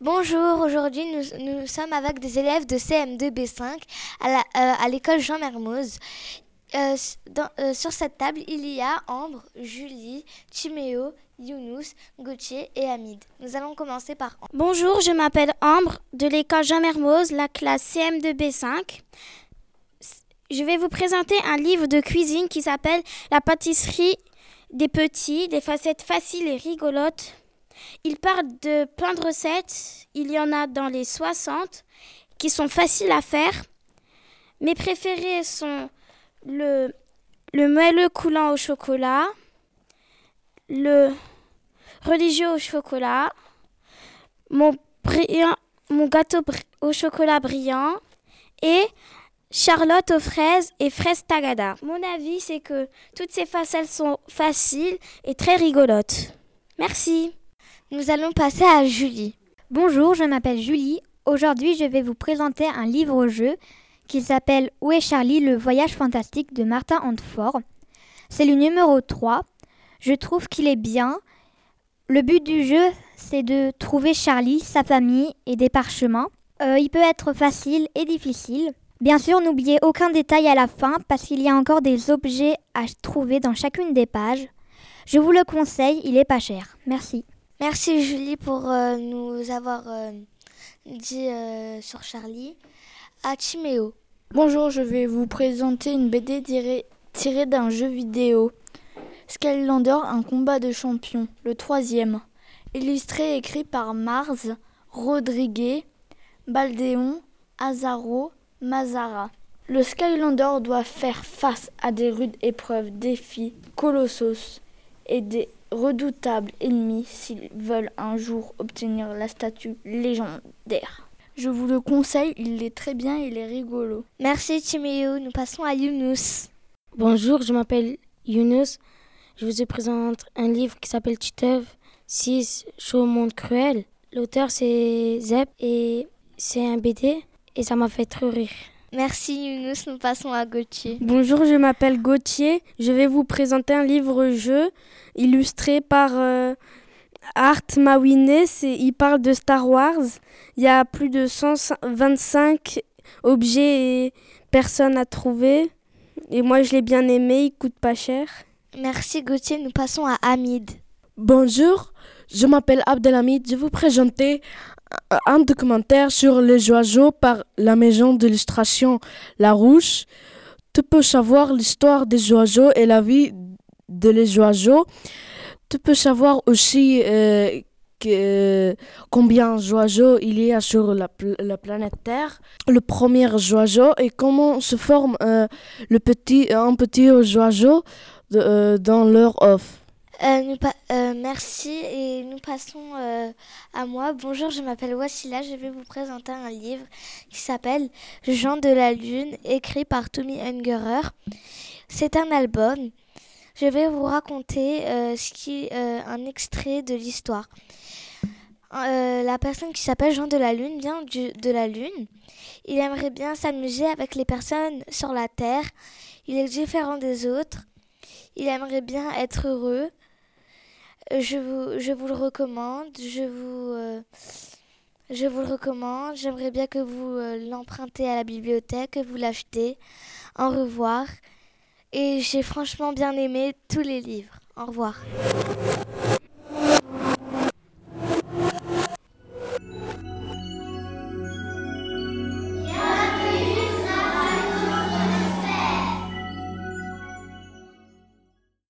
Bonjour, aujourd'hui nous, sommes avec des élèves de CM2B5 à la- euh, à l'école Jean Mermoz. Euh, euh, sur cette table, il y a Ambre, Julie, Timéo, Younous, Gauthier et Hamid. Nous allons commencer par Ambre. Bonjour, je m'appelle Ambre de l'école Jean Mermoz, la classe CM2B5. Je vais vous présenter un livre de cuisine qui s'appelle La pâtisserie des petits, des facettes faciles et rigolotes. Il parle de plein de recettes, il y en a dans les 60 qui sont faciles à faire. Mes préférés sont le, le moelleux coulant au chocolat, le religieux au chocolat, mon, mon gâteau au chocolat brillant et Charlotte aux fraises et fraises tagada. Mon avis, c'est que toutes ces facettes sont faciles et très rigolotes. Merci. Nous allons passer à Julie. Bonjour, je m'appelle Julie. Aujourd'hui, je vais vous présenter un livre-jeu qui s'appelle Où est Charlie le voyage fantastique de Martin Handfort. C'est le numéro 3. Je trouve qu'il est bien. Le but du jeu, c'est de trouver Charlie, sa famille et des parchemins. Euh, il peut être facile et difficile. Bien sûr, n'oubliez aucun détail à la fin parce qu'il y a encore des objets à trouver dans chacune des pages. Je vous le conseille, il est pas cher. Merci. Merci Julie pour euh, nous avoir euh, dit euh, sur Charlie. À. Bonjour, je vais vous présenter une BD tirée, tirée d'un jeu vidéo. Skylander, un combat de champions, le troisième. Illustré et écrit par Mars, Rodriguez, Baldéon, Azaro, Mazara. Le Skylander doit faire face à des rudes épreuves, défis, colossos et des redoutables ennemis s'ils veulent un jour obtenir la statue légendaire. Je vous le conseille, il est très bien, il est rigolo. Merci Timéo. Nous passons à Younous. Bonjour, je m'appelle Younous. Je vous présente un livre qui s'appelle Titeuf 6 Chaud au monde cruel. L'auteur c'est Zeb et c'est un BD et ça m'a fait trop rire. Merci Younous. Nous passons à Gauthier. Bonjour, je m'appelle Gauthier. Je vais vous présenter un livre-jeu illustré par euh, Art Mawine. C'est- Il parle de Star Wars. Il y a plus de 125 objets et personnes à trouver. Et moi, je l'ai bien aimé. Il coûte pas cher. Merci Gauthier. Nous passons à Hamid. Bonjour, je m'appelle Abdelhamid. Je vous présenter un- documentaire sur les oiseaux par la maison d'illustration La Rouge. Tu peux savoir l'histoire des oiseaux et la vie de les oiseaux. Tu peux savoir aussi euh, que- combien d'oiseaux il y a sur la, pl- la planète Terre. Le premier oiseau et comment se forme euh, le petit, un petit oiseau euh, dans leur œuf. Euh, euh, merci et nous passons euh, à moi. Bonjour, je m'appelle Wassila. Je vais vous présenter un livre qui s'appelle Jean de la Lune, écrit par Tommy Ungerer. C'est un album. Je vais vous raconter ce qui, un extrait de l'histoire. La personne qui s'appelle Jean de la Lune vient de la Lune. Il aimerait bien s'amuser avec les personnes sur la Terre. Il est différent des autres. Il aimerait bien être heureux. Je vous, je vous le recommande. Je vous, euh, je vous le recommande. J'aimerais bien que vous euh, l'empruntez à la bibliothèque, que vous l'achetez. Au revoir. Et j'ai franchement bien aimé tous les livres. Au revoir.